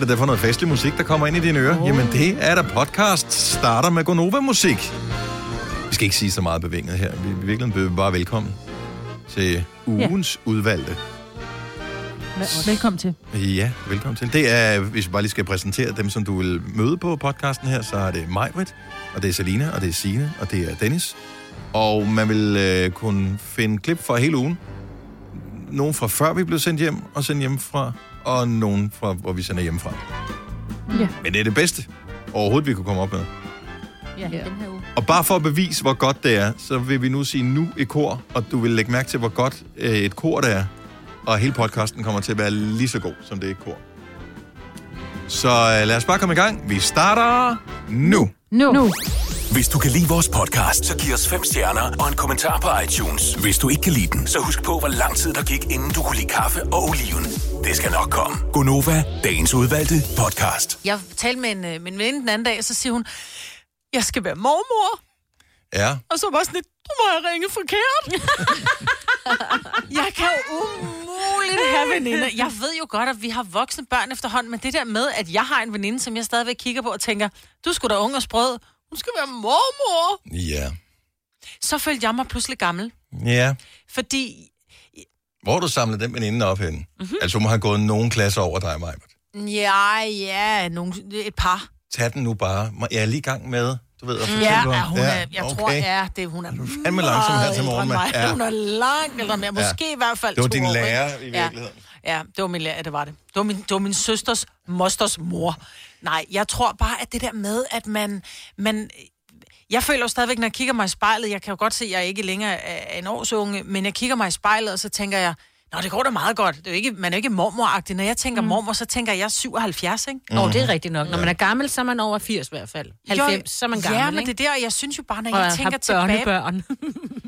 er det der for noget festlig musik, der kommer ind i dine ører? Oh. Jamen, det er der podcast starter med Gonova-musik. Vi skal ikke sige så meget bevinget her. Vi er virkelig bare velkommen til ugens ja. udvalgte. Velkommen til. Ja, velkommen til. Det er, hvis vi bare lige skal præsentere dem, som du vil møde på podcasten her, så er det Majbrit, og det er Selina, og det er Sine, og det er Dennis. Og man vil øh, kunne finde klip fra hele ugen. Nogle fra før vi blev sendt hjem, og sendt hjem fra, og nogle fra, hvor vi sender hjemmefra. Ja. Men det er det bedste overhovedet, vi kunne komme op med. Ja, ja. den her uge. Og bare for at bevise, hvor godt det er, så vil vi nu sige nu i kor, og du vil lægge mærke til, hvor godt øh, et kor det er. Og hele podcasten kommer til at være lige så god, som det er et kor. Så øh, lad os bare komme i gang. Vi starter nu. Nu. nu. Hvis du kan lide vores podcast, så giv os fem stjerner og en kommentar på iTunes. Hvis du ikke kan lide den, så husk på, hvor lang tid der gik, inden du kunne lide kaffe og oliven. Det skal nok komme. Gonova, dagens udvalgte podcast. Jeg talte med en, øh, min veninde den anden dag, og så siger hun, jeg skal være mormor. Ja. Og så var jeg sådan lidt, du må have ringet forkert. jeg kan jo umuligt have veninder. Jeg ved jo godt, at vi har voksne børn efterhånden, men det der med, at jeg har en veninde, som jeg stadigvæk kigger på og tænker, du skulle da ung og sprød. Hun skal være mormor. Ja. Så følte jeg mig pludselig gammel. Ja. Fordi, Hvor du samlet den veninde op henne? Mm-hmm. Altså, hun har gået nogen klasser over dig, Maja. ja, ja, nogle, et par. Tag den nu bare. Jeg er lige i gang med, du ved, fortælle Ja, ja, hun er, jeg okay. tror, ja, det, hun er fandme langsom her til morgen, mand. Ja. Hun er langt ældre end mig. Måske i hvert fald Det var din år, lærer ikke? i virkeligheden. Ja, ja, det var min lærer, det var det. Det var min, det var min søsters, mosters mor. Nej, jeg tror bare, at det der med, at man... man jeg føler jo stadigvæk, når jeg kigger mig i spejlet, jeg kan jo godt se, at jeg ikke længere er en årsunge, men jeg kigger mig i spejlet, og så tænker jeg, Nå, det går da meget godt. Det er jo ikke, man er jo ikke mormoragtig. Når jeg tænker mm. mormor, så tænker jeg, jeg er 77, ikke? Åh, oh, det er rigtigt nok. Når man er gammel, så er man over 80 i hvert fald. 90, så er man gammel, Ja, men ikke? det er der, og jeg synes jo bare, når Og jeg har tænker tilbage... børnebørn.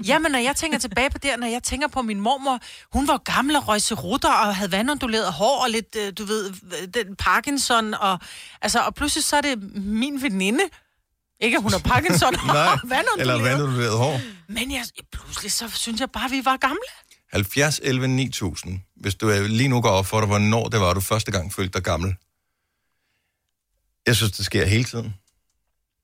Jamen, når jeg tænker tilbage på det, når jeg tænker på min mormor, hun var gammel og røg rutter og havde vandonduleret hår og lidt, øh, du ved, den Parkinson, og, altså, og pludselig så er det min veninde. Ikke, at hun har Parkinson og Nej, vandonduleret. eller vandunduleret hår. Men jeg, pludselig så synes jeg bare, at vi var gamle. 70, 11, 9000. Hvis du lige nu går op for dig, hvornår det var, du første gang følte dig gammel. Jeg synes, det sker hele tiden.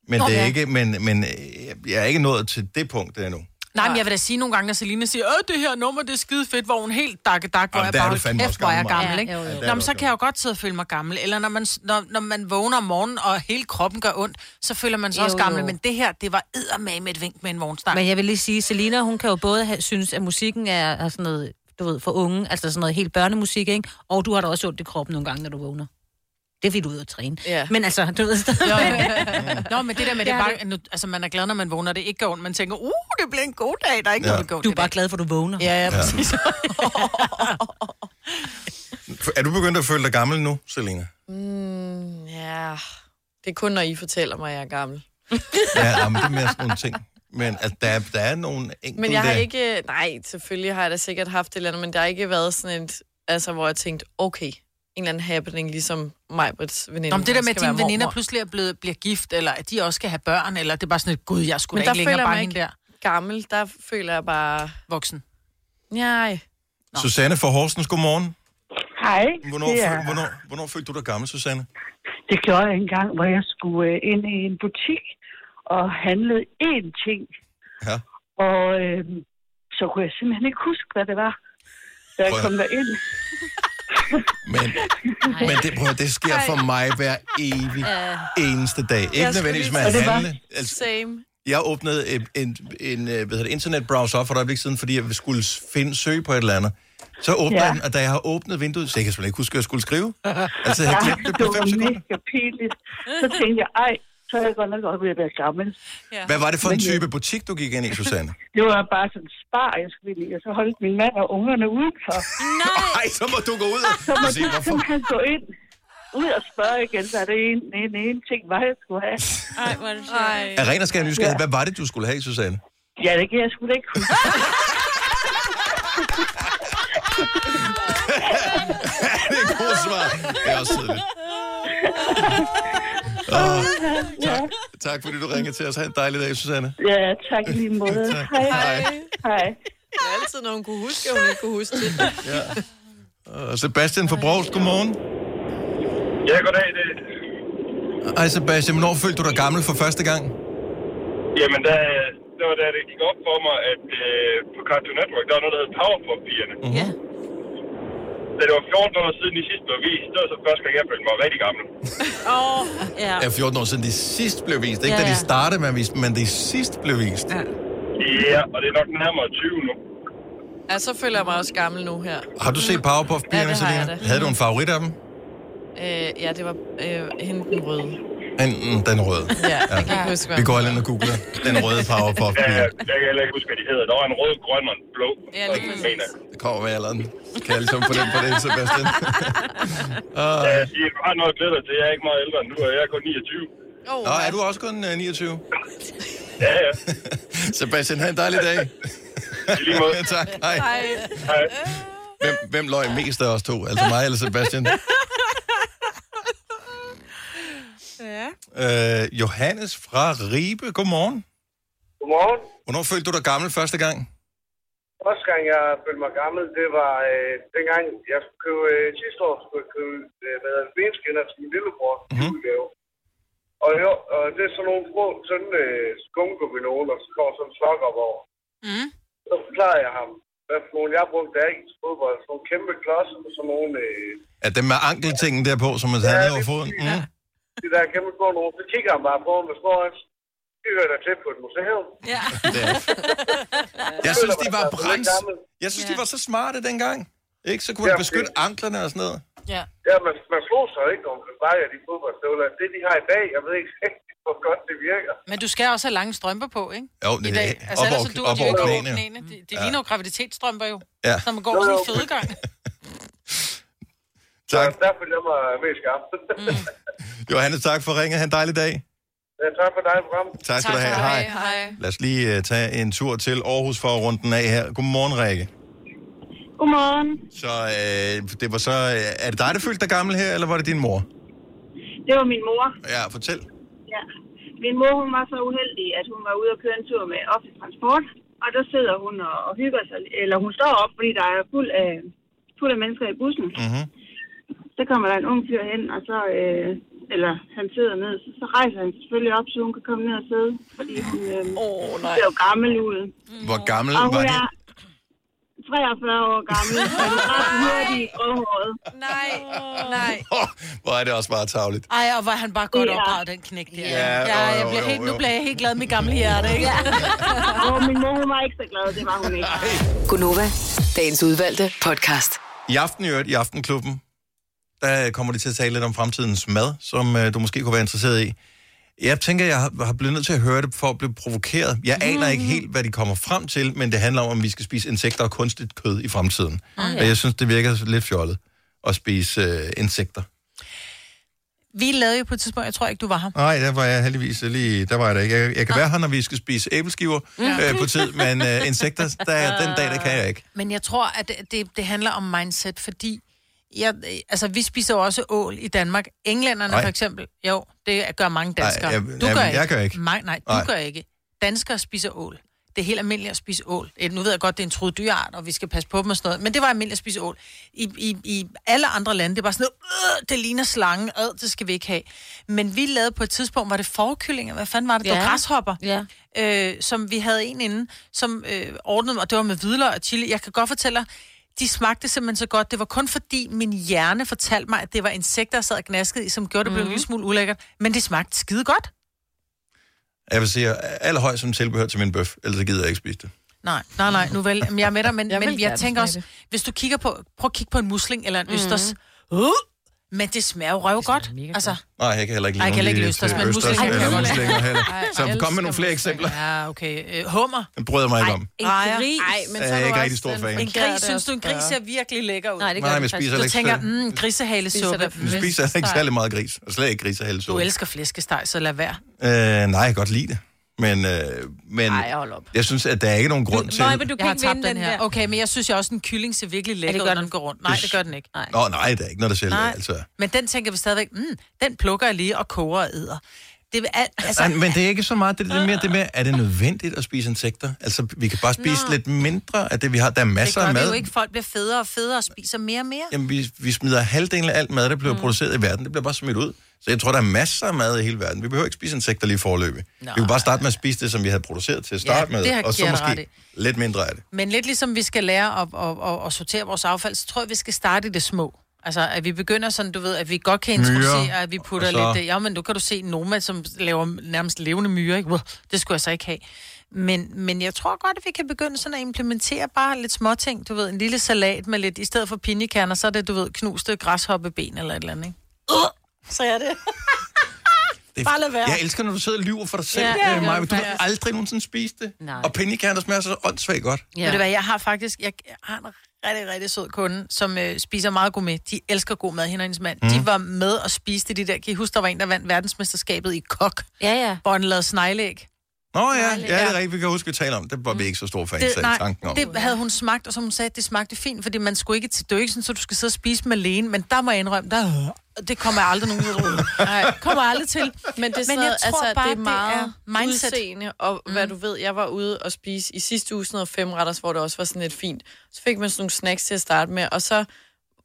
Men, Nå, det er ikke, men, men øh, jeg er ikke nået til det punkt endnu. Nej, men jeg vil da sige nogle gange, når Selina siger, øh, det her nummer, det er skide fedt, hvor hun helt dakke dak, hvor jeg er bare, du "Hold fandme kæft, hvor er jeg gammel, gammel, ikke? Ja, jo, jo. Nå, er men så kan jeg jo godt sidde og føle mig gammel. Eller når man, når, når man vågner om morgenen, og hele kroppen gør ondt, så føler man sig Jo, også gammel. jo. Men det her, det var eddermame med et vink med en vognstang. Men jeg vil lige sige, Selina, hun kan jo både have, synes, at musikken er, er sådan noget, du ved, for unge, altså sådan noget helt børnemusik, ikke? Og du har da også ondt i kroppen nogle gange, når du vågner. Det er fordi, du er ude at træne. Ja. Men altså, du ved stadig. Jo, jo. Nå, men det der med, det er Ja, bare, nu, altså man er glad, når man vågner, det ikke går ondt. Man tænker, uh, det bliver en god dag, der er ikke Ja. ja. noget, der går Du er bare dag. glad for, du vågner. Ja, ja, præcis. Er du begyndt at føle dig gammel nu, Selina? Mm, ja, det er kun, når I fortæller mig, at jeg er gammel. Ja, ja, men det er mere sådan nogle ting. Men altså, der, er, der er nogle enkelte... Men jeg har ikke... Nej, selvfølgelig har jeg da sikkert haft det eller andet, men der har ikke været sådan et... Altså, hvor jeg tænkte, okay, en eller anden happening, ligesom mig, Brits veninde. Nå, men det der med, at dine veninder pludselig er blevet, bliver gift, eller at de også skal have børn, eller det er bare sådan et, gud, jeg skulle Men da ikke længere bare hende der Gammel, der føler jeg bare... voksen. Nej. Susanne fra Horsens, godmorgen. Hej, Hvornår, ja. er, hvornår, hvornår følte du dig gammel, Susanne? det gjorde jeg engang, hvor jeg skulle øh, ind i en butik og handlede én ting. Ja. Og øh, så kunne jeg simpelthen ikke huske, hvad det var, da jeg Prøv kom derind. Men, men det, prøv, at- det sker for mig hver evig eneste dag. Ikke nødvendigvis med at det var- handle. Altså, Same. jeg åbnede en, en, en øh, hvad hedder det, internetbrowser op for et øjeblik siden, fordi jeg skulle finde søge på et eller andet. Så åbner Ja. den, og da jeg har åbnet vinduet, så jeg kan simpelthen ikke huske, hvad jeg skulle skrive. Altså, jeg Ja, har glemt det det på var 5 sekunder. mega pinligt. Så tænkte jeg, ej, så er jeg godt nok godt ved at være gammel. Hvad var det for en øh, type butik, du gik ind i, Susanne? Det var bare sådan en spar, jeg skulle ind i, og så holdt min mand og ungerne udenfor. Nej, så må du gå ud og Så sige, jeg hvorfor. simpelthen gå ind, ud og spørge igen, hvad det ene, en, en ting var, jeg skulle have. Ej, hvor er det Ej. Af ren og skær nysgerrighed, Ja. hvad var det, du skulle have, Susanne? Ja, det kan jeg sgu da ikke huske. det er et godt svar. Det er også tidligt. Oh, tak, tak, fordi du ringede til os. Ha' en dejlig dag, Susanne. Ja, tak i lige måde. Tak. Hej. Hej. Hej. Det er altid, når hun kunne huske, at hun ikke kunne huske det. Og Sebastian fra Brogs, godmorgen. Ja, goddag. Det, Ej, Sebastian, hvornår følte du dig gammel for første gang? jamen, der, det var da det gik op for mig, at øh, på Cartoon Network, der var noget, der hed Powerpuff-pigerne. Mhm. Ja. Da det var 14 år siden, de sidste blev vist, det var så første gang, jeg følte mig rigtig gammel. Ja. Ja, 14 år siden de sidst blev vist. Ikke Ja, da de ja. startede med at vise, men de sidst blev vist. Ja. Ja, og det er nok nærmere 20 nu. Ja, så føler jeg mig også gammel nu her. Har du set Powerpuff-pigerne, Ja, det har. Havde du en favorit af dem? Øh, ja, det var øh, hende den røde. Enten den røde. Ja, jeg kan ikke huske, Vi går alle ind og googler den røde Ja, Powerpuff. jeg, jeg kan heller ikke huske, hvad de hedder. Der var en rød, grøn og en blå. Ja, præcis. mener. Det kommer med alderen. Kan jeg ligesom på den på det, Sebastian? Ja, jeg siger, du har noget at glæde dig til. Jeg er ikke meget ældre end du, og jeg er kun 29. Oh, Nå, er du også kun uh, 29? Ja, ja. Sebastian, have en dejlig dag. I lige måde. tak, hej. Hej. Hej. Hvem, hvem løg mest af os to? Altså mig eller Sebastian? Ja. Øh, Johannes fra Ribe, godmorgen. Godmorgen. Hvornår følte du dig gammel første gang? Første gang, jeg følte mig gammel, det var øh, dengang, jeg skulle købe, øh, sidste år skulle jeg købe, øh, hvad hedder det, benskinner til min lillebror Mhm. mm-hmm. udgave. Og, jo, og det er sådan nogle små, sådan øh, skumgummi nogen, og så kommer sådan en slok op over. Mm. Så forklarer jeg ham, hvad for nogle jeg brugte der til fodbold. Sådan nogle kæmpe klodser og sådan nogle, øh, At dem med ankeltingen derpå, som man havde Ja, ned over foden? ja. Mm. de der kæmpe små nogen. Så kigger han bare på mig med små øjne. De hører der til på et museum. Ja. Det Jeg synes, de var brænds. Jeg synes, de var så smarte dengang. Ikke? Så kunne man Ja, beskytte anklerne og sådan noget. Ja. Ja, man, man slår sig ikke, når man bare de fodboldstøvler. Det, de har i dag, jeg ved ikke rigtig, hvor godt det virker. Men du skal også have lange strømper på, ikke? Jo, I det dag. er Altså, op ellers over, så duer op de jo over ikke over knæene. Det, det Ja. ligner jo graviditetsstrømper jo. Ja. Så man går på sådan en fødegang. Tak. Så der følger jeg mig mest skarp. Johannes, tak for ringet. Ha' en dejlig dag. ja, tak for dig, program. Tak skal du have. Hej. Hej. Lad os lige uh, tage en tur til Aarhus for at runde den af her. Godmorgen, Rikke. Godmorgen. Så øh, det var så... Øh, er det dig, der følte dig gammel her, eller var det din mor? Det var min mor. Ja, fortæl. Ja. Min mor, hun var så uheldig, at hun var ude og køre en tur med offentlig transport. Og der sidder hun og, og hygger sig. Eller hun står op, fordi der er fuld af, fuld af mennesker i bussen. Mm-hmm. Så kommer der en ung fyr hen, og så... Øh, eller han sidder ned, så, så rejser han selvfølgelig op, så hun kan komme ned og sidde. Fordi hun øh, Åh, nej. ser jo gammel ud. Hvor gammel Og var det? er 43 år gammel, og hun er ret hurtig i gråhåret. Nej, nej. Oh, hvor er det også bare tavligt. Ej, og var han bare godt Ja. opdraget, den knæk der. Ja, ja jo, jeg bliver jo, helt, jo. nu bliver jeg helt glad med mit gamle hjerte, ikke? Ja. Og min mor, hun var ikke så glad, det var hun ikke. Gunova, dagens udvalgte podcast. I aften i øvrigt, i Aftenklubben, der kommer de til at tale lidt om fremtidens mad, som øh, du måske kunne være interesseret i. Jeg tænker, jeg har, har blevet nødt til at høre det for at blive provokeret. Jeg aner ikke helt, hvad de kommer frem til, men det handler om, om vi skal spise insekter og kunstigt kød i fremtiden. Ah, ja. Og jeg synes, det virker lidt fjollet at spise øh, insekter. Vi lavede jo på et tidspunkt, jeg tror ikke, du var her. Nej, der var jeg heldigvis lige... Der var jeg da ikke. Jeg, jeg kan være her, når vi skal spise æbleskiver Ja. øh, på tid, men øh, insekter, der, den dag, der kan jeg ikke. Men jeg tror, at det, det handler om mindset, fordi jeg, altså, vi spiser jo også ål i Danmark. Englænderne Nej. for eksempel, jo, det gør mange danskere. jeg- du jamen, gør jeg ikke. gør ikke. Mig, nej, du Nej. gør ikke. Danskere spiser ål. Det er helt almindeligt at spise ål. Nu ved jeg godt, det er en truet dyrart, og vi skal passe på dem og sådan noget, men det var almindeligt at spise ål. I, i, i alle andre lande, det var sådan noget, øh, det ligner slange, øh, det skal vi ikke have. Men vi lavede på et tidspunkt, var det forkyllinger, hvad fanden var det? Det var Ja. græshopper, Ja. øh, som vi havde en inden, som øh, ordnede, og det var med hvidløg og chili. Jeg kan godt fortælle dig, de smagte simpelthen så godt. Det var kun fordi min hjerne fortalte mig, at det var insekter, jeg sad og gnaskede i, som gjorde det blev en lille smule ulækkert. Men det smagte skide godt. Jeg vil sige, allerhøjst som tilbehør til min bøf, ellers så gider jeg ikke spise det. Nej, nej, nej, nu vel. Men jeg er med dig, men Jeg men jeg tænker også, hvis du kigger på, prøv at kigge på en musling eller en østers. Uh, men det smager jo røv godt. Altså, Nej, jeg kan heller ikke Ej, lide jeg kan nogen ikke lide lige østers, til men østers muslinger eller kan jeg muslinger heller. Ej, Så jeg kom med nogle flere eksempler. Ja, okay. Øh, hummer. Den bryder jeg mig ikke om. En Ej, gris. Ej, men Jeg så er du ikke rigtig stor en fan. En gris, synes du, en gris ser virkelig lækker ud? Nej, det gør Nej, men spiser Du heller tænker, mm, grisehalesuppe. Vi spiser ikke særlig meget gris, og slet ikke gris og Du elsker flæskesteg, så lad være. Øh, nej, jeg kan godt lide det. Men, øh, men Ej, hold op. jeg synes, at der er ikke nogen grund til... Nej, men du Jeg kan ikke vinde den den her. der. Okay, men jeg synes jo også, en kylling ser virkelig lækker ud, når den. den går rundt. Nej, det gør den ikke. Nej. Nå, nej, der er ikke noget, der sælger. Altså. Men den tænker vi stadigvæk, mm, den plukker jeg lige og koger og æder. Det al- altså, Nej, men det er ikke så meget, det, det er mere det med, er det nødvendigt at spise insekter? Altså, vi kan bare spise Nå. lidt mindre af det, vi har. Der er masser gør af det mad. jo ikke. Folk bliver federe og federe og spiser mere og mere. Jamen, vi, vi smider halvdelen af alt mad, der bliver mm. produceret i verden, det bliver bare smidt ud. Så jeg tror, der er masser af mad i hele verden. Vi behøver ikke spise insekter lige forløbig. Vi kan bare starte med at spise det, som vi havde produceret til at starte Ja, med, og så måske lidt mindre af det. Men lidt ligesom vi skal lære at, at, at, at sortere vores affald, så tror jeg, vi skal starte i det små. Altså, at vi begynder sådan, du ved, at vi godt kan introducere, at vi putter så- lidt... Ja, men du kan du se Noma, som laver nærmest levende myrer, ikke? Wow, det skulle jeg så ikke have. Men, men jeg tror godt, at vi kan begynde sådan at implementere bare lidt småting. Du ved, en lille salat med lidt... I stedet for pinjekerner, så er det, du ved, knuste græshoppeben eller et eller andet, ikke? Uh, så er det. det Bare lad være. Jeg elsker, når du sidder og lyver for dig selv, Ja, øh, Maja. du Du har aldrig nogensinde spist det. Nej. Og pinjekerner smager så åndssvagt godt. Ja. Ved du hvad, jeg har faktisk... Jeg har en rigtig, rigtig sød kunde, som øh, spiser meget god med. De elsker god mad, hende og hendes mand. Mm. De var med og spiste de der... Kan I huske, der var en, der vandt verdensmesterskabet i kok, Ja, ja. hvor han lavede sneglæg? Nå ja, ja, det er rigtigt, vi kan huske, at tale om. Det var vi ikke så store fans Det, af nej, tanken om. det havde hun smagt, og så hun sagde, at det smagte fint, fordi man skulle ikke... til- Det sådan, så du skal sidde og spise dem alene, men der må jeg indrømme, der, det kommer jeg aldrig nogen til. Nej, kommer jeg aldrig til. Men det er sådan Men jeg tror altså, bare, det er det meget er mindset. udseende, og mm. hvad du ved, jeg var ude og spise i sidste uge sådan noget femretters, hvor det også var sådan lidt fint. Så fik man sådan nogle snacks til at starte med, og så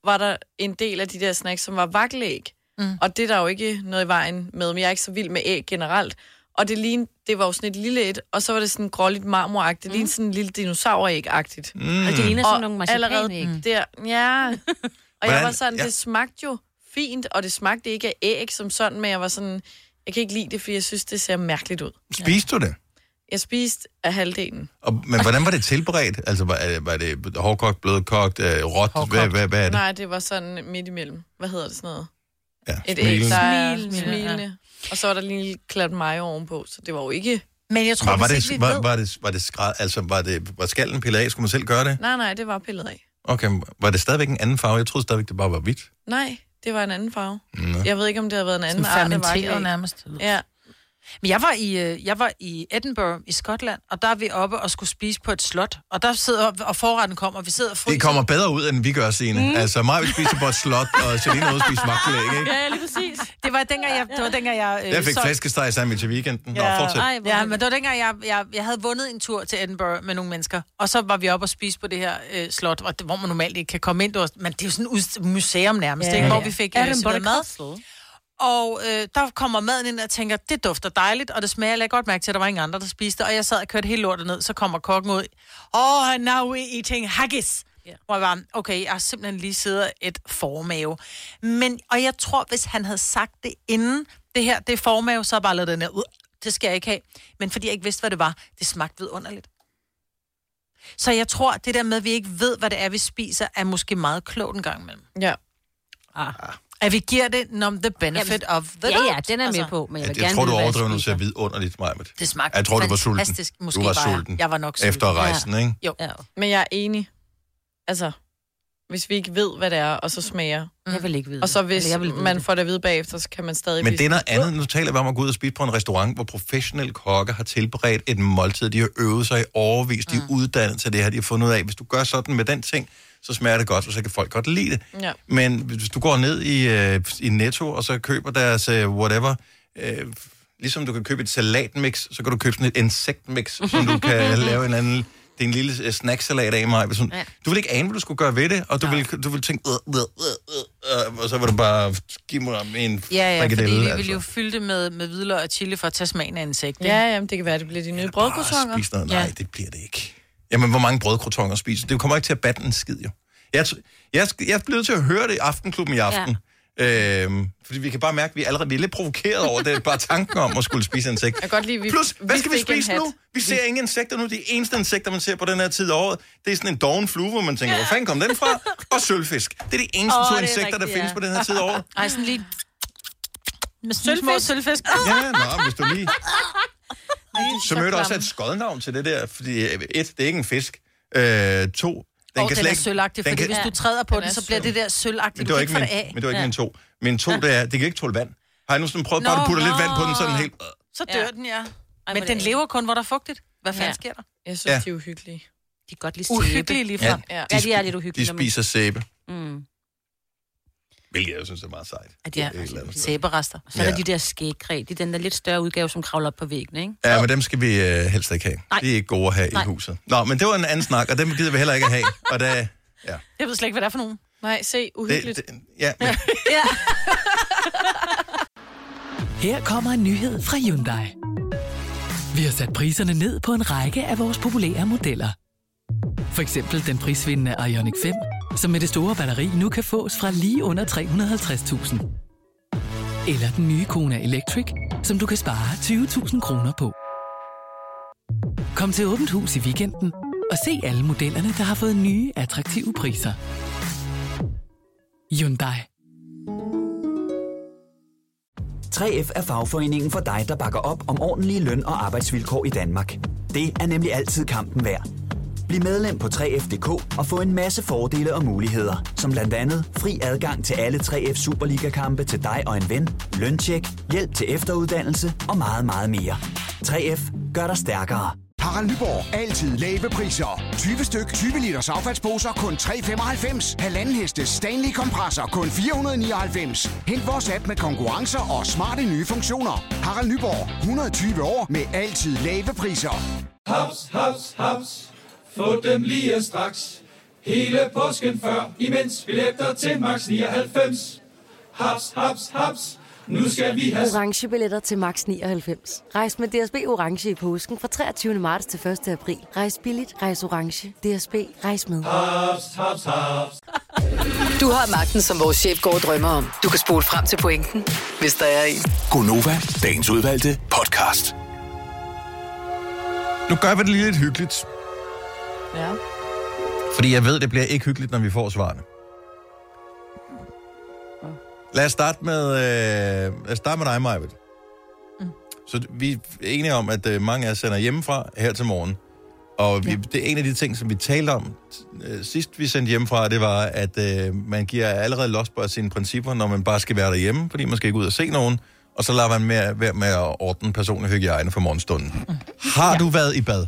var der en del af de der snacks, som var vakkelæg. Mm. Og det er der jo ikke noget i vejen med, men jeg er ikke så vild med æg generelt. Og det, lignede, det var jo sådan et lille et, og så var det sådan gråligt marmoragtigt. Det lignede sådan en lille dinosauræg-agtigt. Mm. Og det ligner sådan Og nogle marcipanæg. der, ja. Og jeg Hvordan- var sådan, ja. det smagte jo fint, og det smagte ikke af æg som sådan, men jeg var sådan, jeg kan ikke lide det, fordi jeg synes, det ser mærkeligt ud. Spiste du det? Jeg spiste af halvdelen. Og, men hvordan var det tilberedt? Altså, var, øh, var det hårdkogt, blødkogt, øh, råt? Hvad, hvad, hvad er det? Nej, det var sådan midt imellem. Hvad hedder det sådan noget? Ja, Et smilen. æg, der er Smilende, smilende. Og så var der lige en lille klat mayo ovenpå, så det var jo ikke... Men jeg tror, Var, var, det, ikke var, var, det, var det skræd, altså var det var skallen pillet af? Skulle man selv gøre det? Nej, nej, det var pillet af. Okay, var det stadigvæk en anden farve? Jeg troede stadigvæk, det bare var hvidt. Nej, det var en anden farve. Nå. Jeg ved ikke, om det havde været en anden Sådan art fermenteret nærmest. Ja, Men jeg var, i, øh, jeg var i Edinburgh i Skotland, og der er vi oppe og skulle spise på et slot. Og der sidder, og forretten kommer, og vi sidder og fryser. Det kommer bedre ud, end vi gør, Signe. Mm. Altså, mig vil spise på et slot, og Selina ude spise vagtelæg, ikke? Ja, lige præcis. Det var dengang, jeg, det var dengang, jeg... Øh, Jeg fik så- flæskesteg sammen til weekenden. Nå, Ja. fortsæt. Ej, Ja, men det var dengang, jeg, jeg, jeg havde vundet en tur til Edinburgh med nogle mennesker, og så var vi oppe og spise på det her øh, slot, hvor, hvor man normalt ikke kan komme ind. Men det er jo sådan et museum nærmest, ja, ikke? hvor vi fik øh, mad. Og øh, der kommer maden ind, og jeg tænker, det dufter dejligt, og det smager, jeg lagde godt mærke til, at der var ingen andre, der spiste, og jeg sad og kørte helt lortet ned, så kommer kokken ud, oh, now we eating haggis. Yeah. Hvor jeg var, okay, jeg har simpelthen lige siddet et formave. Men, og jeg tror, hvis han havde sagt det inden, det her, det er formave, så bare lavet den her, ud. det skal jeg ikke have. Men fordi jeg ikke vidste, hvad det var, det smagte vidunderligt. Så jeg tror, det der med, at vi ikke ved, hvad det er, vi spiser, er måske meget klogt en gang imellem. ja. At vi giver det nom the benefit Jamen, of the Ja, doubt. ja, den er med på, men jeg Jeg, vil jeg gerne tror, du vide, jeg når du spiser. ser vidunderligt, Majbet. Det smagte Jeg tror, du var sulten. fantastisk. Måske du var var jeg. sulten. Jeg var nok sulten. Efter rejsen, ikke? Jo. Ja, Men jeg er enig. Altså, hvis vi ikke ved, hvad det er, og så smager. jeg vil ikke vide Og så hvis jeg vil vide man det. får det at vide bagefter, så kan man stadig Men det er noget andet. Nu taler vi om at gå ud og spise på en restaurant, hvor professionelle kokke har tilberedt et måltid. De har øvet sig i overvis. De er uddannet til det her. De har fundet ud af, hvis du gør sådan med den ting, så smager det godt, og så kan folk godt lide det. Ja. Men hvis du går ned i, øh, i Netto, og så køber deres øh, whatever, øh, ligesom du kan købe et salatmix, så kan du købe sådan et insektmix, som du kan lave en eller anden, det er en lille øh, snacksalat af mig. Sådan, Ja. Du vil ikke ane, hvad du skulle gøre ved det, og du vil, du vil tænke, øh, øh, øh, øh, og så vil du bare give mig en Ja, ja, fordi vi altså. ville jo fylde det med, med hvidløg og chili for at tage smagen af insekt. ikke? Ja, jamen, det kan være, det bliver de nye spise noget. Ja. Nej, det bliver det ikke. Jamen, hvor mange brødkrotonger spiser? Det kommer ikke til at batte en skid, jo. Jeg, jeg, jeg er blevet til at høre det i Aftenklubben i aften. Ja. Øhm, fordi vi kan bare mærke, at vi er, allerede, vi er lidt provokeret over det. Bare tanken om at skulle spise insekt. Jeg kan godt lide, vi, Plus, hvad skal vi, spise nu? Vi ser ingen insekter nu. De eneste insekter, man ser på den her tid af året, det er sådan en doven flue, hvor man tænker, hvor fanden kom den fra? Og sølvfisk. Det er de eneste Åh, to er insekter, der rigtigt, findes ja. på den her tid af året. Ej, sådan lige... Med sådan små sølvfisk. Ja, nå, hvis du lige... Så mødte også et skodnavn til det der, fordi øh, et, det er ikke en fisk. Øh, to, den Og kan den slet er ikke... sølvagtig, fordi kan- hvis du træder på Den den, er så bliver det der sølvagtigt. Men Du kan ikke ikke min, af. men det var ikke min to. Min to, det er, det kan ikke tåle vand. Har nu sådan prøvet Nå, bare at putte lidt vand på den, så er den nå. helt... Så dør Ja. den, ja. Ej, Men hvor den lever kun, hvor der er fugtigt. Hvad fanden Ja. sker der? Jeg synes, Ja. ja. de er uhyggelige. De kan godt lide sæbe. Uhyggelige lige Ja, frem. Ja. Ja, de er lidt uhyggelige. de spiser sæbe. Mm. Hvilket jeg synes er meget sejt. At ja, andet sted. Sæberester. Så er der Ja. de der skægkræ, de er den der lidt større udgave, som kravler op på væggen, ikke? Ja, men dem skal vi øh, helst ikke have. Nej. De er ikke gode at have Nej. i huset. Nå, men det var en anden snak, og dem gider vi heller ikke have. Og da, ja, Jeg ved slet ikke, hvad det er for nogen. Nej, se, uhyggeligt. det, det, ja, men, Her kommer en nyhed fra Hyundai. Vi har sat priserne ned på en række af vores populære modeller. For eksempel den prisvindende Ioniq 5, som med det store batteri nu kan fås fra lige under 350.000. Eller den nye Kona Electric, som du kan spare 20.000 kroner på. Kom til Åbent Hus i weekenden og se alle modellerne, der har fået nye, attraktive priser. Hyundai. 3F er fagforeningen for dig, der bakker op om ordentlige løn- og arbejdsvilkår i Danmark. Det er nemlig altid kampen værd. Bliv medlem på 3F.dk og få en masse fordele og muligheder, som blandt andet fri adgang til alle 3F Superliga-kampe til dig og en ven, løntjek, hjælp til efteruddannelse og meget, meget mere. 3F gør dig stærkere. Harald Nyborg. Altid lave priser. 20 styk, 20 liters affaldsposer kun 3,95. Halvanden heste Stanley kompresser kun 499. Hent vores app med konkurrencer og smarte nye funktioner. Harald Nyborg. 120 år med altid lave priser. Haps, haps, haps. Få dem lige straks. Hele påsken før, imens billetter til max 99. Haps, haps, haps. Nu skal vi have... Orange billetter til max 99. Rejs med DSB Orange i påsken fra 23. marts til 1. april. Rejs billigt, rejs orange. DSB, rejs med. Haps, haps, haps. Du har magten, som vores chef går og drømmer om. Du kan spole frem til pointen, hvis der er en. Gonova, dagens udvalgte podcast. nu gør vi det lige lidt hyggeligt. Ja. Fordi jeg ved, det bliver ikke hyggeligt, når vi får svarene. Lad os starte med, øh, lad os starte med dig, Majbet. Mm. Så vi er enige om, at øh, mange af os sender hjemmefra her til morgen. Og vi, ja. det er en af de ting, som vi talte om øh, sidst, vi sendte hjemmefra, det var, at øh, man giver allerede los på sine principper, når man bare skal være derhjemme, fordi man skal ikke ud og se nogen. Og så lader man med, være med at ordne personlig hygiejne for morgenstunden. Mm. Har ja. du været i bad?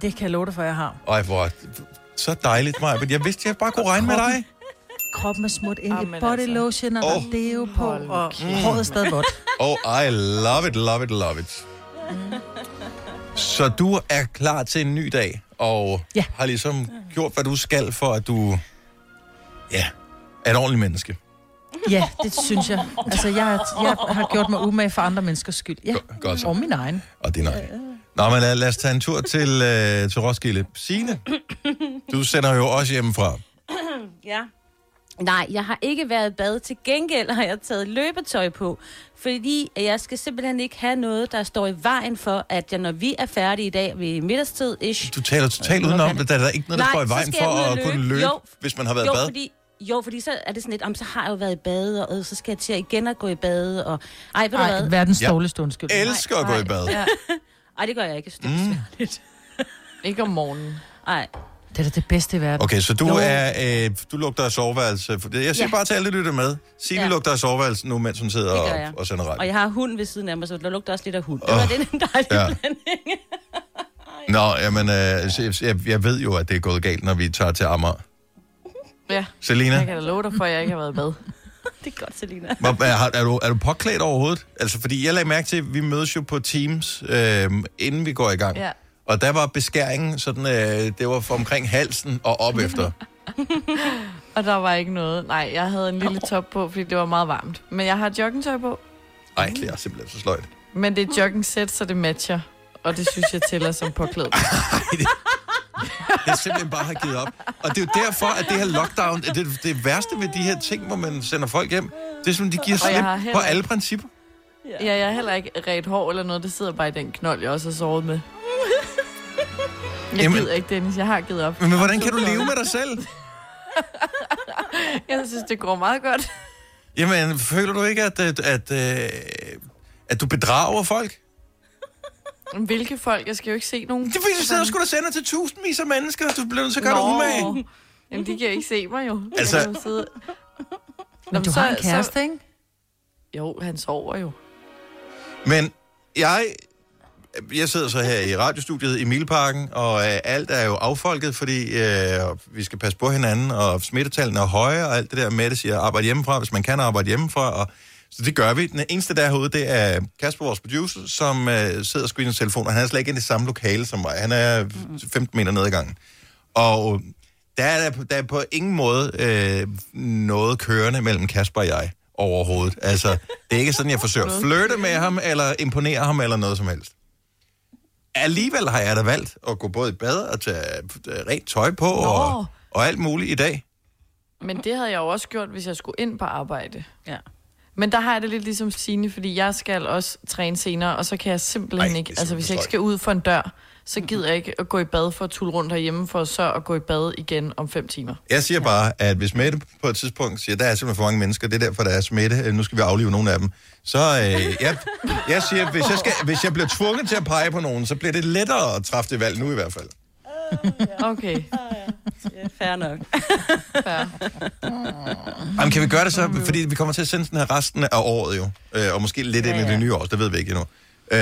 Det kan jeg love dig for, jeg har. Ej, hvor så dejligt, Maja. Jeg vidste, jeg bare kunne regne med dig. Kroppen er smurt ind i Jamen body altså. lotion, og oh. der er deo på, og håret er stadig vådt. Oh, I love it, love it, love it. Så du er klar til en ny dag, og Ja. har ligesom gjort, hvad du skal, for at du ja, er et ordentligt menneske. Ja, det synes jeg. Altså, jeg, jeg har gjort mig umage for andre menneskers skyld. Ja, Godt så. og min egen. Og det er nok. Nå, men lad, lad os tage en tur til, øh, til Roskilde. Signe, du sender jo også hjemmefra. Ja. Nej, jeg har ikke været i bad. Til gengæld har jeg taget løbetøj på, fordi jeg skal simpelthen ikke have noget, der står i vejen for, at jeg, når vi er færdige i dag ved middagstid, ish, Du taler totalt udenom det. Der er der ikke noget, der Nej, står i vejen jeg for at kunne løbe. løbe, Jo. hvis man har været i jo, bad. fordi, jo, fordi så er det sådan lidt, om så har jeg jo været i bad, og øh, så skal jeg til igen at gå i bad, og... Ej, ved du Ej, hvad? verdens Jeg dårligste undskyldning. elsker at gå i bad. Ja. Ej, det gør jeg ikke. Synes, det er besværligt. Ikke om morgenen. Ej. Det er da det bedste i verden. Okay, så du er øh, du lugter af soveværelse. Det- Jeg siger Ja. bare til alle lytter med. Signe Ja. lugter af soveværelse nu, mens hun sidder Det og, og sender radio. Og jeg har hund ved siden af mig, så der lugter også lidt af hund. Det Åh, var det en dejlig ja. blanding. Nå, jamen, øh, så jeg, jeg ved jo, at det er gået galt, når vi tager til Amager. Ja. Selina? Jeg kan da love dig for, at jeg ikke har været bad. Det er godt, Selina. Hvor- Er, er, du, er du påklædt overhovedet? Altså, fordi jeg lagde mærke til, at vi mødes jo på Teams, øh, inden vi går i gang. Ja. Og der var beskæringen sådan, øh, det var fra omkring halsen og op efter. Og der var ikke noget. Nej, jeg havde en lille top på, fordi det var meget varmt. Men jeg har joggingtøj på. Ej, det er simpelthen så sløjt. Men det er jogging set, så det matcher. Og det synes jeg tæller som påklædt. Er simpelthen bare har givet op. Og det er jo derfor, at det her lockdown, at det, det værste ved de her ting, hvor man sender folk hjem, det er som, de giver jeg slip har på heller alle principper. Ja, jeg har heller ikke ret hår eller noget. Det sidder bare i den knold, jeg også har sovet med. Jeg Jamen- gider ikke, Dennis. Jeg har givet op. Men hvordan kan du leve med dig selv? Jeg synes, det går meget godt. Jamen, føler du ikke, at, at, at, at, at du bedrager folk? Hvilke folk? Jeg skal jo ikke se nogen. Det er fordi, du sidder og skulle sende til tusindvis af mennesker. Du bliver nødt til at gøre dig umage. Jamen, de kan ikke se mig jo. Altså- Jeg kan jo sidde... Men du har en kæreste, ikke? Jo, han sover jo. Men jeg jeg sidder så her i radiostudiet i Milparken, og øh, alt er jo affolket, fordi øh, vi skal passe på hinanden, og smittetallene er høje, og alt det der med det siger, arbejde hjemmefra, hvis man kan arbejde hjemmefra, og så det gør vi. Den eneste der herude, det er Kasper, vores producer, som øh, sidder og screener telefon, og han er slet ikke i samme lokale som mig. Han er 15 meter nede ad gangen. Og der er, der er på ingen måde øh, noget kørende mellem Kasper og jeg overhovedet. Altså, det er ikke sådan, jeg forsøger at flirte med ham, eller imponere ham, eller noget som helst. Alligevel har jeg da valgt at gå både i bad og tage øh, rent tøj på, og, og alt muligt i dag. Men det havde jeg jo også gjort, hvis jeg skulle ind på arbejde. Ja. Men der har jeg det lidt ligesom Signe, fordi jeg skal også træne senere, og så kan jeg simpelthen Ej, ikke, altså hvis jeg ikke skal ud for en dør, så gider jeg ikke at gå i bad for at tulle rundt herhjemme, for så at gå i bad igen om fem timer. Jeg siger bare, at hvis Mette på et tidspunkt siger, der er simpelthen for mange mennesker, det er derfor, der er smitte, øh, nu skal vi aflive nogle af dem, så øh, jeg, jeg siger, hvis jeg, skal, hvis jeg bliver tvunget til at pege på nogen, så bliver det lettere at træffe det valg nu i hvert fald. Okay. Ja, fair nok. Jamen, kan vi gøre det så? Fordi vi kommer til at sende den her resten af året jo. Øh, og måske lidt ind i det nye år, det ved vi ikke endnu. Øh,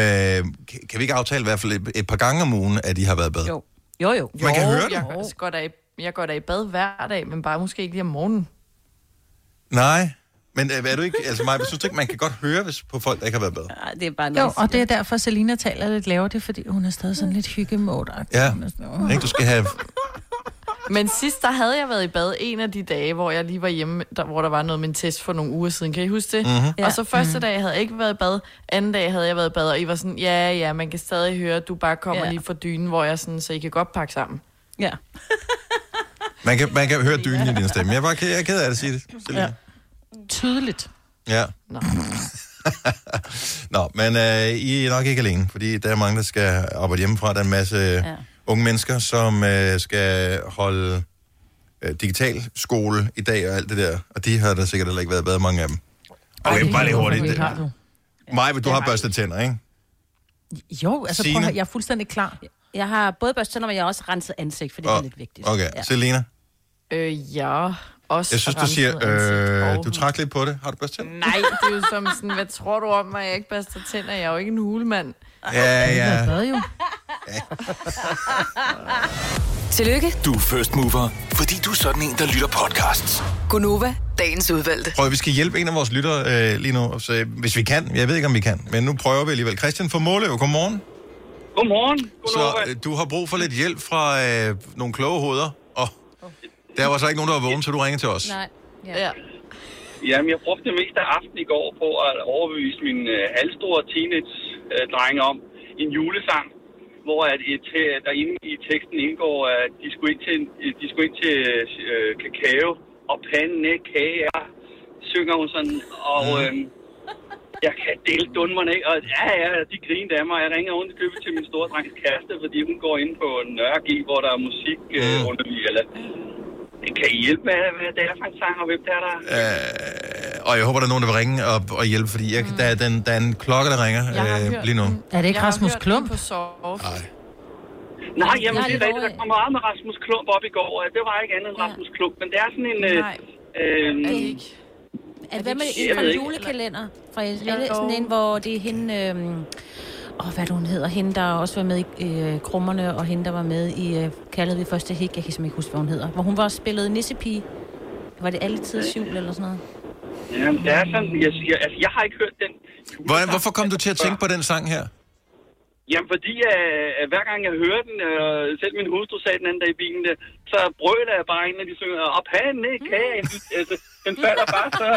kan, kan vi ikke aftale i hvert fald et, et par gange om ugen, at de har været bad? Jo. Jo, jo. Man kan Jo, høre det. Jeg, går da i, jeg går da i bad hver dag, men bare måske ikke lige om morgenen. Nej. Men øh, er du ikke, altså mig, synes du ikke, man kan godt høre hvis på folk, der ikke har været bad? Nej, det er bare Jo, og det er derfor, Selina taler lidt lavere, det er, fordi hun er stadig sådan lidt hyggemode Ja. Ikke, du skal have... Men sidst, der havde jeg været i bad en af de dage, hvor jeg lige var hjemme, der, hvor der var noget med en test for nogle uger siden. Kan I huske det? Mhm. Ja. Og så første Mhm. dag havde jeg ikke været i bad, anden dag havde jeg været i bad, og I var sådan, ja, ja, man kan stadig høre, at du bare kommer Ja. ja. lige fra dynen, hvor jeg sådan, så I kan godt pakke sammen. Ja. Man kan, man kan høre dynen i din stemme. Jeg er bare ked, jeg er ked af at sige det. Selina. Ja. Tydeligt. Ja. Nå. Nå, men øh, I er nok ikke alene, fordi der er mange, der skal arbejde hjemmefra. Der er en masse ja. unge mennesker, som øh, skal holde øh, digital skole i dag og alt det der. Og de har der sikkert heller ikke været bedre, mange af dem. Okay, bare lige hurtigt. Det har du. Maja, du har børstet tænder, ikke? Jo, altså prøv at jeg er fuldstændig klar. Jeg har både børstet tænder, men jeg har også renset ansigt, for det er Og- lidt vigtigt. Okay, ja. Selina? Øh, ja. Også Jeg synes, du siger, øh, du trak lidt på det. Har du børstet tænder? Nej, det er jo som sådan, hvad tror du om mig, at jeg ikke børster tænder? Jeg er jo ikke en hulemand. Ja, ja. Hvad jo? Tillykke, Du er first mover, fordi du er sådan en, der lytter podcasts. Gunova, dagens udvalgte. Prøv, vi skal hjælpe en af vores lyttere øh, lige nu, så, øh, hvis vi kan. Jeg ved ikke, om vi kan, men nu prøver vi alligevel. Christian fra Måløv, godmorgen. Godmorgen. Så øh, du har brug for lidt hjælp fra øh, nogle kloge hoveder, der var så ikke nogen, der var vågen, så du ringede til os. Nej. Ja. ja. Jamen, jeg brugte det meste af aftenen i går på at overbevise min øh, halvstore teenage-drenge om en julesang, hvor at et, der inde i teksten indgår, at de skulle ind til, de skulle ind til øh, kakao og pandekager, synger hun sådan, og øh, jeg kan dele dunmerne ikke, og ja, ja, de grinede af mig. Jeg ringer rundt i købet til min store drengs kæreste, fordi hun går ind på Nørre hvor der er musik øh, undervis, eller kan I hjælpe med, hvad det er for en sang, og hvem det er, der... Øh, og jeg håber, der er nogen, der vil ringe og, og hjælpe, fordi jeg, der, er den, der er en klokke, der ringer øh, hørt lige nu. Er det ikke Jeg Rasmus Klump? på. Nej. Nej, jamen Jeg det er rigtigt. Der kom meget med Rasmus Klump op i går, og det var ikke andet end Rasmus Klump, men det er sådan en... Øh, Nej, øh, er det ikke? Er, hvad med en fra julekalender? Fra, er det sådan en, hvor det er hende... Øhm, åh, hvad det, hun hedder? Hende, der også var med i øh, Krummerne, og hende, der var med i øh, Kaldet ved første hik. Jeg kan simpelthen ikke huske, hvad hun hedder. Hvor hun var spillet nissepige. Var det alle tids jul eller sådan noget? jamen, det er sådan, jeg siger, altså jeg har ikke hørt den... Hvordan, hvorfor kom du til at tænke på den sang her? Jamen, fordi øh, at hver gang jeg hører den, øh, selv min hustru sagde den anden dag i bilen, der, så brøler jeg bare ind, når de synger, og pandekagen, altså, den falder bare så...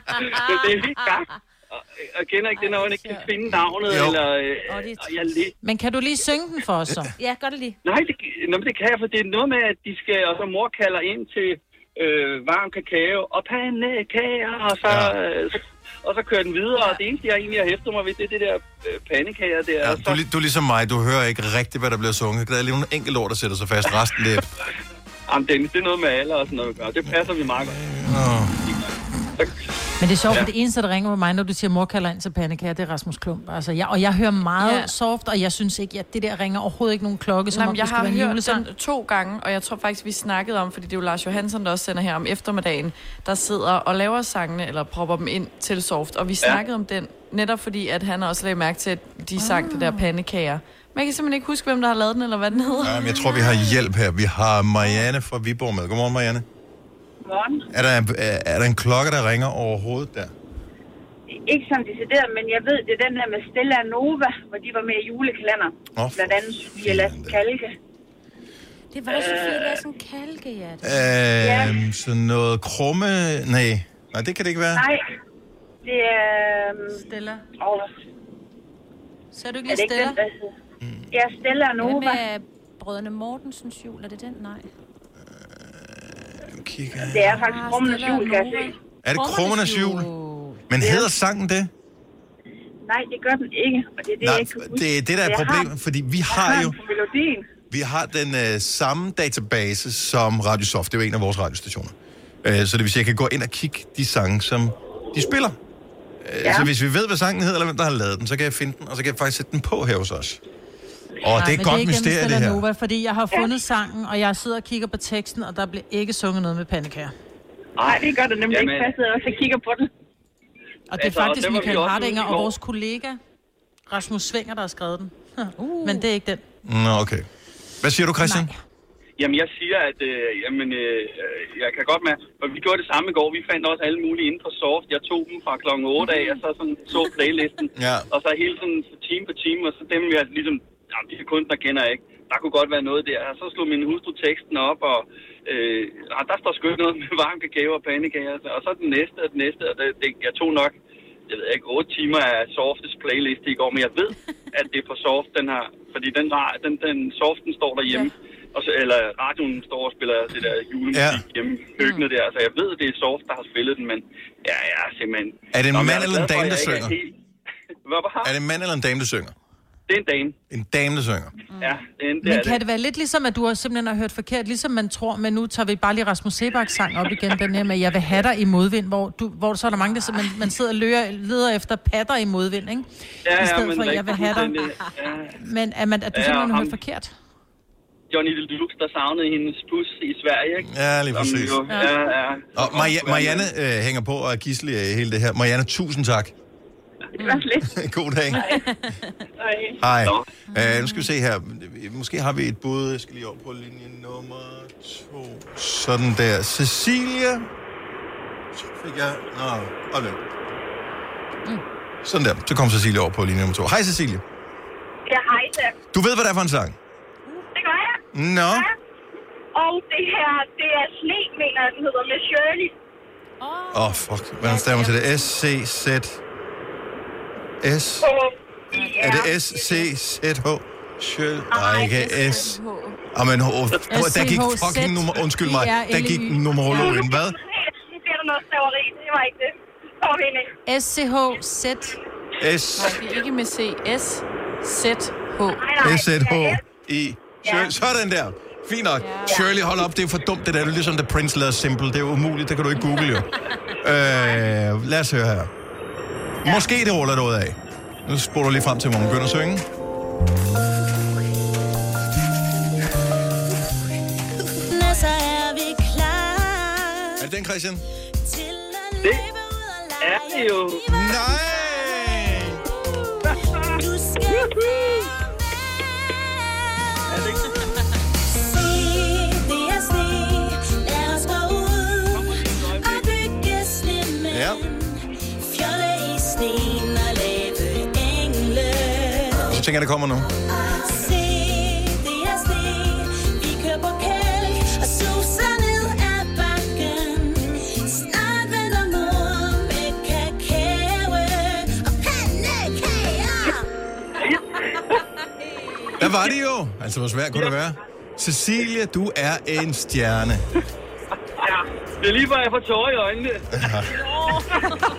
så det er helt gang. Og jeg kender ikke det, når man ikke kan finde navnet, Jo. eller... Øh, det og jeg lidt... Men kan du lige synge den for os så? Ja, gør det lige. Nej, det, nå, men det kan jeg, for det er noget med, at de skal, og så mor kalder ind til øh, varm kakao og pandekager, og så, Ja. ja. øh, så, og så kører den videre, og det eneste, jeg egentlig har hæftet mig ved, det er det der øh, pandekager der. Ja, og du, så, er li- du er ligesom mig, du hører ikke rigtigt, hvad der bliver sunget. Der er lige nogle enkelte ord, der sætter sig fast. Resten, det er... jamen, Dennis, det er noget med alder og sådan noget, og det passer vi meget godt. Åh. Så, Men det er sjovt, Ja. det eneste, der ringer på mig, når du siger, mor kalder ind til pandekager, det er Rasmus Klump. Altså, jeg, og jeg hører meget Ja. soft, og jeg synes ikke, at det der ringer overhovedet ikke nogen klokke, som Nå, om jeg skulle har hørt julesang. den to gange, og jeg tror faktisk, vi snakkede om, fordi det er jo Lars Johansson, der også sender her om eftermiddagen, der sidder og laver sangene, eller propper dem ind til soft. Og vi Ja. snakkede om den, netop fordi, at han også lagde mærke til, at de sang det der pandekager. Men jeg kan simpelthen ikke huske, hvem der har lavet den, eller hvad den hedder. Jamen, jeg tror, vi har hjælp her. Vi har Marianne fra Viborg med. Godmorgen, Marianne. Er der, er, er der en klokke, der ringer overhovedet der? Ikke som decideret, men jeg ved, det er den der med Stella Nova, hvor de var med i julekalender. Åh, Oh, Blandt andet Sofia Lassen Kalke. Det var Sofie Lassen Kalke, ja. Øh, sådan noget krumme... Nej. Nej, det kan det ikke være. Nej, det er... Um, Stella. Oh, Så er du ikke det lige ikke Stella? den, der hedder? Ja, Stella Nova. Hvad med brødrene Mortensens jul? Er det den? Nej. Kigger. Det er faktisk Krummenes jul, kan jeg se. Er det krummernes jul? Men hedder sangen det? Nej, det gør den ikke. Og det er det, Nej, jeg ikke kan det er det, der er Jeg problemet, fordi vi jeg har jo... melodien. Vi har den øh, samme database som Radiosoft. Det er jo en af vores radiostationer. Øh, så det vil sige, at jeg kan gå ind og kigge de sange, som de spiller. Øh, Ja. Så hvis vi ved, hvad sangen hedder, eller hvem der har lavet den, så kan jeg finde den, og så kan jeg faktisk sætte den på her hos os. Og det er men godt ikke mysterie, gennem det her. Nova, fordi jeg har fundet sangen, og jeg sidder og kigger på teksten, og der bliver ikke sunget noget med pandekager. Nej, det gør det nemlig Jamen. ikke. Jeg sidder også og kigger på den. Og det er Altså, faktisk Michael Hardinger og vores kollega Rasmus Svinger, der har skrevet den. Uh. Men det er ikke den. Nå, okay. Hvad siger du, Christian? Jamen, jeg siger, at øh, jamen, øh, øh, jeg kan godt med, for vi gjorde det samme i går. Vi fandt også alle mulige inden for soft. Jeg tog dem fra klokken 8 af, og så sådan, så playlisten. Ja. Og så hele sådan time for time, og så dem, jeg ligesom, jamen, de her kunstnere kender jeg ikke. Der kunne godt være noget der. Og så slog min hustru teksten op, og øh, ah, der står sgu ikke noget med varm kakao og pandekager. Og så den næste og den næste, og det, det, jeg tog nok, jeg ved ikke, 8 timer af Softes playlist i går, men jeg ved, at det er for Soft, den her, fordi den, den, den Soften står derhjemme, ja. og så, eller radioen står og spiller det der julemusik Ja. hjemme i køkkenet der, så jeg ved, det er Soft, der har spillet den, men ja, ja, simpelthen. Er det en Nå, mand eller en dame, at der er synger? helt- Hvad var Er det en mand eller en dame, der synger? Det er en dame. En dame, der synger. Ja, det er en, det Men er kan det. det være lidt ligesom, at du har simpelthen har hørt forkert, ligesom man tror, men nu tager vi bare lige Rasmus Sebaks sang op igen, den her med, jeg vil have dig i modvind, hvor, du, hvor så er der mange, der man, man sidder og lører, leder efter patter i modvind, ikke? Ja, I stedet men for, jeg vil have dig. Ja. Men er, man, at du Ja, simpelthen har ham. hørt forkert? Johnny Deluxe, der savnede hendes pus i Sverige, ikke? Ja, lige Som præcis. Jo, ja, ja. Og Maria- Marianne øh, hænger på og er gislig i hele det her. Marianne, tusind tak. Det var lidt. God dag. Hej. Uh, nu skal vi se her. Måske har vi et bud. Jeg skal lige over på linje nummer to. Sådan der. Cecilia. Så fik jeg... Nå, hold nu. Sådan der. Så kom Cecilia over på linje nummer to. Hej Cecilia. Ja, hej der. Du ved, hvad det er for en sang? Det gør jeg. Nå. Og det her, det er sne, mener den hedder, med Shirley. Åh, oh, fuck. Hvordan stemmer til det? S-C-Z... S... Er det S-C-Z-H? Sjøl... Nej, ikke S. Jamen, der gik fucking nummer... Undskyld mig. Der gik numerologen. Hvad? Nu bliver der noget staveri. Det var ikke det. S-C-H-Z. S... Nej, det er ikke med C. S. Z. H. S-Z-H-I. Shirley. Sådan der. Fint nok. Shirley, hold op. Det er for dumt, det der. Det er ligesom The Prince lavede Simple. Det er umuligt. Det kan du ikke google, jo. øh, lad os høre her. Måske det ruller noget af. Nu spoler du lige frem til, hvor hun begynder at synge. Så er vi klar Er det den, Christian? Det er det jo. Nej! Kakao og pandekager. Der var det jo. Altså, hvor svært kunne det være? Cecilia, du er en stjerne. Ja, det er lige før, jeg får tårer i øjnene.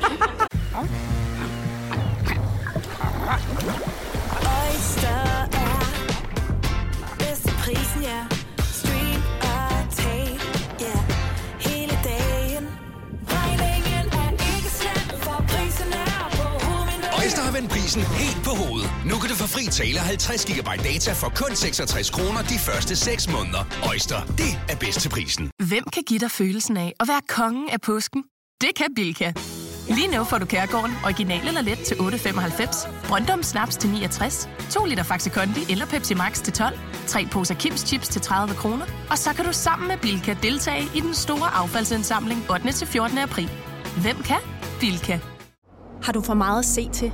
vendt prisen helt på hovedet. Nu kan du få fri tale 50 GB data for kun 66 kroner de første 6 måneder. Øjster, det er bedst til prisen. Hvem kan give dig følelsen af at være kongen af påsken? Det kan Bilka! Lige nu får du Kærgården original eller let til 8.95, Brøndum Snaps til 69, 2 liter Faxi Kondi eller Pepsi Max til 12, 3 poser Kims Chips til 30 kroner, og så kan du sammen med Bilka deltage i den store affaldsindsamling 8. til 14. april. Hvem kan? Bilka. Har du for meget at se til?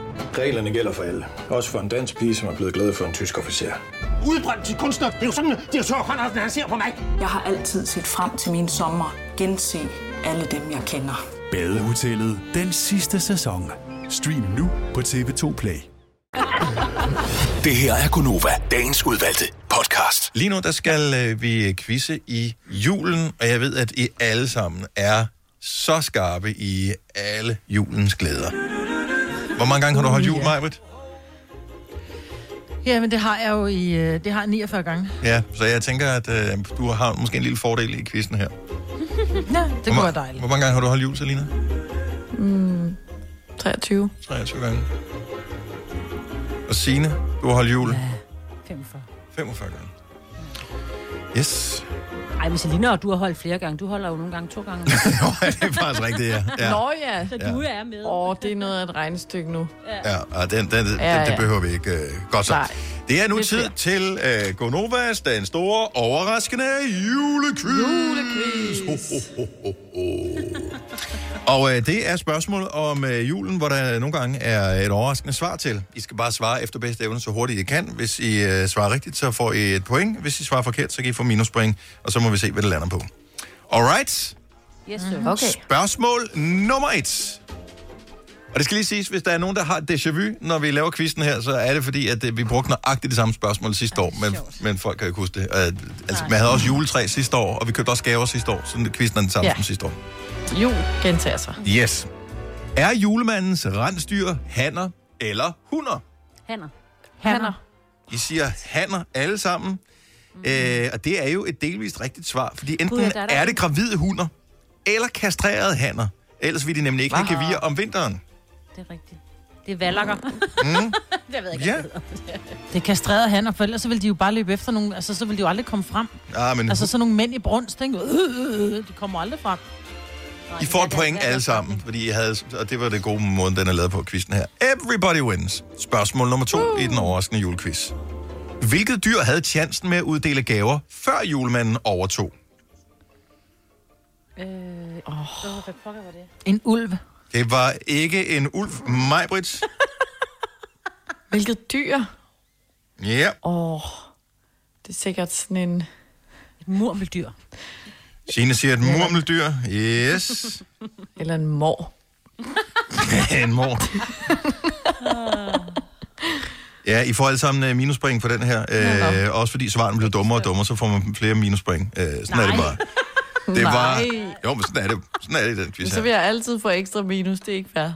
Reglerne gælder for alle. Også for en dansk pige, som er blevet glad for en tysk officer. Udbrændt til kunstner. Det er jo sådan, direktør Conradsen, han ser på mig. Jeg har altid set frem til min sommer. Gense alle dem, jeg kender. Badehotellet den sidste sæson. Stream nu på TV2 Play. Det her er Gunova, dagens udvalgte podcast. Lige nu, der skal øh, vi quizze i julen, og jeg ved, at I alle sammen er så skarpe i alle julens glæder. Hvor mange gange har du holdt jul, Ja. Majbrit? Ja, men det har jeg jo i, øh, det har jeg 49 gange. Ja, så jeg tænker, at øh, du har måske en lille fordel i quizzen her. Ja, det kunne være dejligt. Hvor mange gange har du holdt jul, Selina? Mm, 23. 23 gange. Og Signe, du har holdt jul? 45. 45 gange. Yes. Ej, men Selina, du har holdt flere gange. Du holder jo nogle gange to gange. det er faktisk rigtigt, ja. ja. Nå ja. Så du er med. Åh, oh, det er noget af et regnestykke nu. Ja, og den, den, den, Ja, ja, det ja. behøver vi ikke. Øh, godt så. Nej. Det er nu Det tid til øh, Gonovas, den store, overraskende julequiz. Julequiz. Ho, ho, ho, ho, ho. Og øh, det er spørgsmål om øh, julen, hvor der nogle gange er et overraskende svar til. I skal bare svare efter bedste evne så hurtigt I kan. Hvis I øh, svarer rigtigt, så får I et point. Hvis I svarer forkert, så kan I få minuspoint. Og så må vi se, hvad det lander på. Alright. Yes, sir. Okay. Spørgsmål nummer et. Og det skal lige siges, hvis der er nogen, der har déjà vu, når vi laver quizzen her, så er det fordi, at øh, vi brugte nøjagtigt det samme spørgsmål sidste år, men, men folk kan jo ikke huske det. Uh, altså, man havde også juletræ sidste år, og vi købte også gaver sidste år, så quizzen er den samme Ja. som sidste år. Jul gentager sig. Yes. Er julemandens rensdyr hanner eller hunder? Hanner. Hanner. I siger hanner alle sammen. Mm. Øh, og det er jo et delvist rigtigt svar, fordi enten Gud, ja, der er der er det gravide hunder, eller kastrerede hanner. Ellers vil de nemlig ikke have Hva? gevir om vinteren. Det er rigtigt. Det er valakker. Mm. det ved jeg ikke, Ja. hvad det. Det er kastrerede hanner, for ellers så vil de jo bare løbe efter nogen, altså så vil de jo aldrig komme frem. Ah, men Altså sådan nogle mænd i brunst, ikke? Øh, øh, øh, de kommer aldrig frem. I får et point alle sammen, fordi I havde, og det var det gode måde, den er lavet på quizzen her. Everybody wins. Spørgsmål nummer to uh. i den overraskende julequiz. Hvilket dyr havde chancen med at uddele gaver, før julemanden overtog? Øh, oh. hvad pokker var det? En ulv. Det var ikke en ulv, Majbrit. Hvilket dyr? Ja. Åh, oh, det er sikkert sådan en... Et murmeldyr. Signe siger et murmeldyr. Yes. Eller en mor. en mor. Ja, I får alle sammen øh, minuspoint for den her. Øh, også fordi svaren bliver dummere og dummere, så får man flere minuspoint. Øh, sådan Nej. er det bare. Det var... Nej. Jo, men sådan er det, sådan er det i den quiz Så her. vil jeg altid få ekstra minus, det er ikke fair.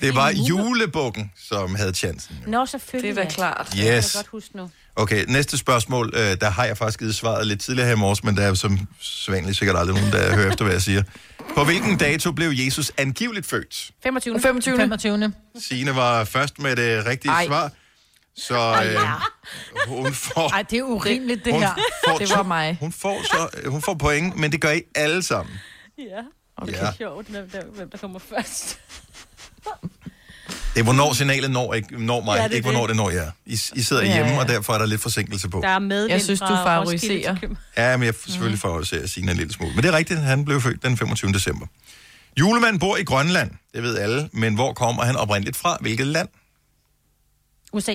Det var julebukken, som havde chancen. Nå, selvfølgelig. Det er da ja. klart. Det kan jeg Yes. godt huske nu. Okay, næste spørgsmål. Øh, der har jeg faktisk givet svaret lidt tidligere her i morges, men der er som sædvanligt sikkert aldrig nogen, der hører efter, hvad jeg siger. På hvilken dato blev Jesus angiveligt født? 25. 25. 25. Signe var først med det rigtige Ej. svar. Så øh, hun får... Ej, det er urimeligt, det hun her. Får Det to- var mig. Hun får, så, hun får point, men det gør I alle sammen. Ja. Okay. Det Ja. er sjovt, hvem der, hvem der kommer først. Det er, hvornår signalet når, ikke, når mig, Ja, det ikke hvornår det. det når jer. I, I sidder Ja, hjemme, ja. og derfor er der lidt forsinkelse på. Der er medvind Jeg synes, du favoriserer. Ja, men jeg selvfølgelig favoriserer Signe en lille smule. Men det er rigtigt, han blev født den 25. december. Julemanden bor i Grønland, det ved alle, men hvor kommer han oprindeligt fra? Hvilket land? USA.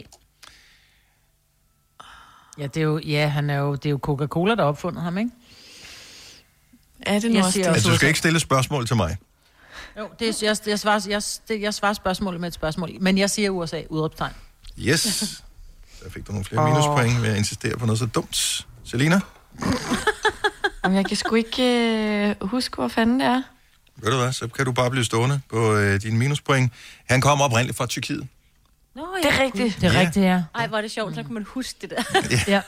Ja, det er jo, ja, han er jo, det er jo Coca-Cola, der har opfundet ham, ikke? Er det nu Jeg også det? Altså, du skal ikke stille spørgsmål til mig. Jo, det er, jeg, jeg, svarer, jeg, det, jeg svarer spørgsmålet med et spørgsmål, men jeg siger USA, udråbstegn. Yes. Der fik du nogle flere minuspoint ved at insistere på noget så dumt. Selina, Jamen, jeg kan sgu ikke øh, huske, hvor fanden det er. ved du hvad, så kan du bare blive stående på øh, dine minuspoint. Han kommer oprindeligt fra Tyrkiet. Nå, Det er rigtigt. Det er Ja. rigtigt, ja. Ej, hvor er det sjovt, så kan man huske det der. ja.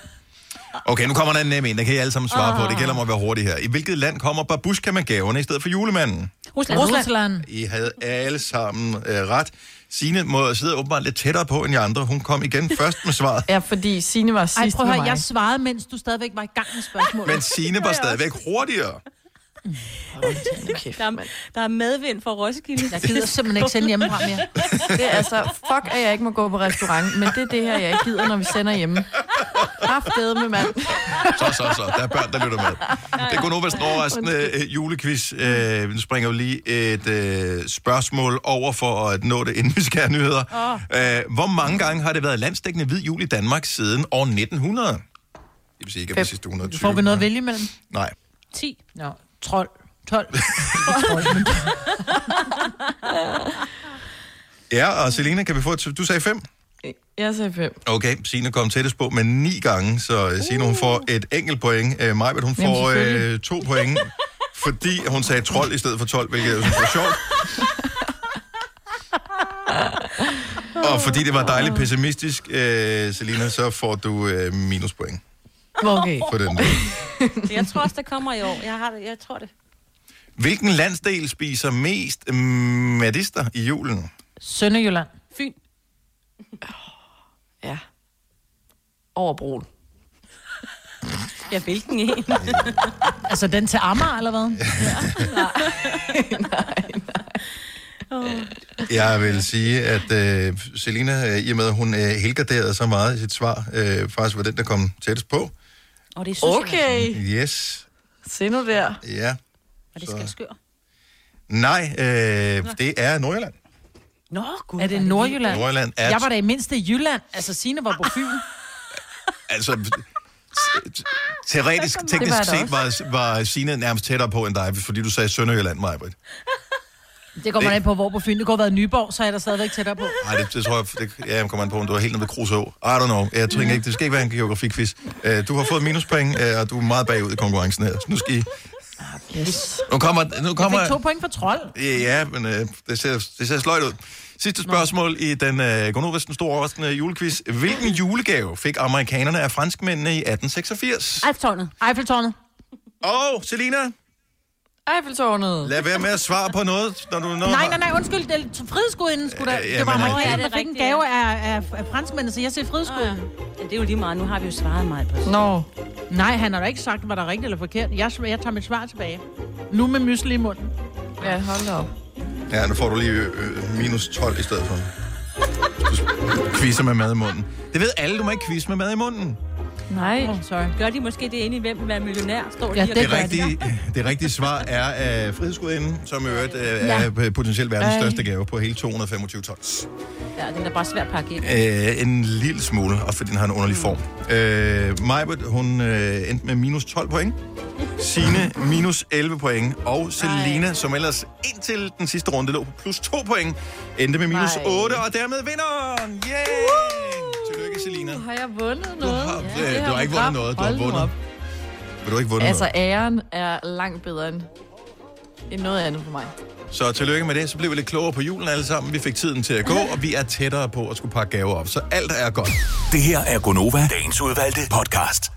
Okay, nu kommer der en nem en. Der kan I alle sammen svare på. Det gælder om at være hurtig her. I hvilket land kommer babushka med gaverne i stedet for julemanden? Rusland. Rusland. I havde alle sammen øh, ret. Signe må sidde åbenbart lidt tættere på end de andre. Hun kom igen først med svaret. Ja, fordi Signe var Ej, sidst prøv at med høre, mig. jeg svarede, mens du stadigvæk var i gang med spørgsmålet. Men Signe var stadigvæk hurtigere. Der er, der er medvind fra Roskilde. Jeg gider simpelthen ikke sende hjemmefra mere. Det er altså, fuck, at jeg ikke må gå på restaurant, men det er det her, jeg ikke gider, når vi sender hjemme. Haftede med mand. Så, så, så. Der er børn, der lytter med. Det kunne nu være sådan en overraskende øh, julequiz. Øh, nu springer vi lige et øh, spørgsmål over for at nå det, inden vi skal have nyheder. Øh, hvor mange gange har det været landsdækkende hvid jul i Danmark siden år 1900? Det vil sige ikke, at de sidste 120. Får vi noget at vælge imellem? Nej. 10. Nå, trold. 12. Ja, og Selina, kan vi få et... Du sagde fem? Jeg sagde fem. Okay, Signe kom tættest på med ni gange, så uh. Signe hun får et enkelt point. Uh, Majbet, hun Jamen, får uh, to point, fordi hun sagde trold i stedet for 12, hvilket jeg synes var sjovt. Og fordi det var dejligt pessimistisk, uh, Selina, så får du uh, minuspoint Okay. for den der. Jeg tror også, der kommer i år. Jeg, har det, jeg tror det. Hvilken landsdel spiser mest mm, medister i julen? Sønderjylland. Fyn. Ja. Over broen. Ja, hvilken en? Altså den til Amager, eller hvad? Jeg vil sige, at øh, Selina, øh, i og med at hun øh, helgarderede så meget i sit svar, øh, faktisk var den, der kom tættest på. Og det er Okay. Yes. Se nu der. Ja. Og det skal skør. Nej, øh, det er Nordjylland. Nå, gud. Er det Nordjylland? Nordjylland er... Jeg var da i mindste i Jylland. Altså, Signe var på Fyn. Altså, t- teoretisk, Det teknisk jeg set var, var Signe nærmest tættere på end dig, fordi du sagde Sønderjylland, Majbrit. Det går man af på, hvor på Fyn. Det kunne have været Nyborg, så er jeg der stadigvæk tættere på. Nej, det, det tror jeg, det, ja, jeg kommer an på, om du var helt nede ved Kruså. I don't know. Jeg tror ikke, det skal ikke være en geografikquiz. Uh, du har fået minuspoint, uh, og du er meget bagud i konkurrencen her. Så nu skal I... Yes. Nu kommer... Nu Jeg kommer fik to point for trold. Ja, men øh, det, ser, det ser sløjt ud. Sidste spørgsmål i den øh, den store overraskende julequiz. Hvilken julegave fik amerikanerne af franskmændene i 1886? Eiffeltårnet. Eiffeltårnet. Og Selina, Eiffeltårnet. lad være med at svare på noget, når du... Når Nej, nej, nej, undskyld. Det er frihedsgudinden skulle da. Ja, det var det der er fik en gave af, af, af franskmændene, så jeg siger frihedsgudinden. Ja, det er jo lige meget. Nu har vi jo svaret meget på det. Nå. Nej, han har da ikke sagt, hvad der er rigtigt eller forkert. Jeg, jeg tager mit svar tilbage. Nu med mysli i munden. Ja, hold da op. Ja, nu får du lige øh, minus 12 i stedet for. Du quizzer med mad i munden. Det ved alle, du må ikke quizze med mad i munden. Nej. Oh, sorry. Gør de måske det inde i hvem vil være millionær? Står Ja, Det gør rigtige, det rigtige svar er af frihedsgudinden, som i øvrigt øh, Ja. er potentielt verdens Ej. største gave på hele 225 tons. Ja, den er bare svær at pakke ind. Øh, en lille smule, og fordi den har en underlig form. Øh, Majbert, hun øh, endte med minus 12 point. Signe minus 11 point. Og Selina, som ellers indtil den sidste runde lå på plus 2 point, endte med minus Nej. 8, og dermed vinderen! Yeah! Tillykke, Selina. Har jeg vundet Du noget? har, øh, du har ikke vundet noget, du har Hold nu vundet. op. Vil du ikke vundet Altså, noget? æren er langt bedre end, end noget andet for mig. Så tillykke med det. Så blev vi lidt klogere på julen alle sammen. Vi fik tiden til at gå, og vi er tættere på at skulle pakke gaver op. Så alt er godt. Det her er Gonova, dagens udvalgte podcast.